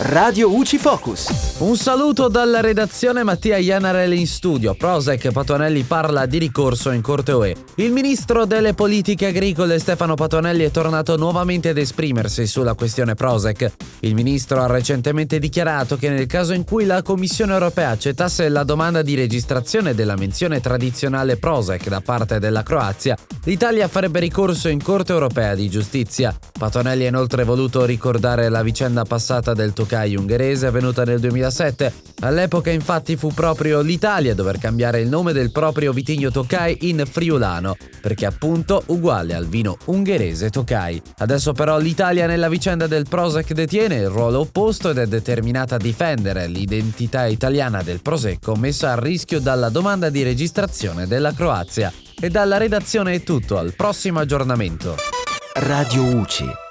Radio UCI Focus. Un saluto dalla redazione Mattia Ianarelli in studio. Prosec Patuanelli parla di ricorso in Corte UE. Il ministro delle politiche agricole Stefano Patuanelli è tornato nuovamente ad esprimersi sulla questione Prosec. Il ministro ha recentemente dichiarato che nel caso in cui la Commissione europea accettasse la domanda di registrazione della menzione tradizionale Prosec da parte della Croazia, l'Italia farebbe ricorso in Corte europea di giustizia. Patuanelli ha inoltre voluto ricordare la vicenda passata del Tokai ungherese avvenuta nel 2007. All'epoca infatti fu proprio l'Italia a dover cambiare il nome del proprio vitigno Tokai in Friulano, perché appunto uguale al vino ungherese Tokai. Adesso però l'Italia nella vicenda del Prozac detiene il ruolo opposto ed è determinata a difendere l'identità italiana del Prosecco messa a rischio dalla domanda di registrazione della Croazia. E dalla redazione è tutto, al prossimo aggiornamento. Radio UCI.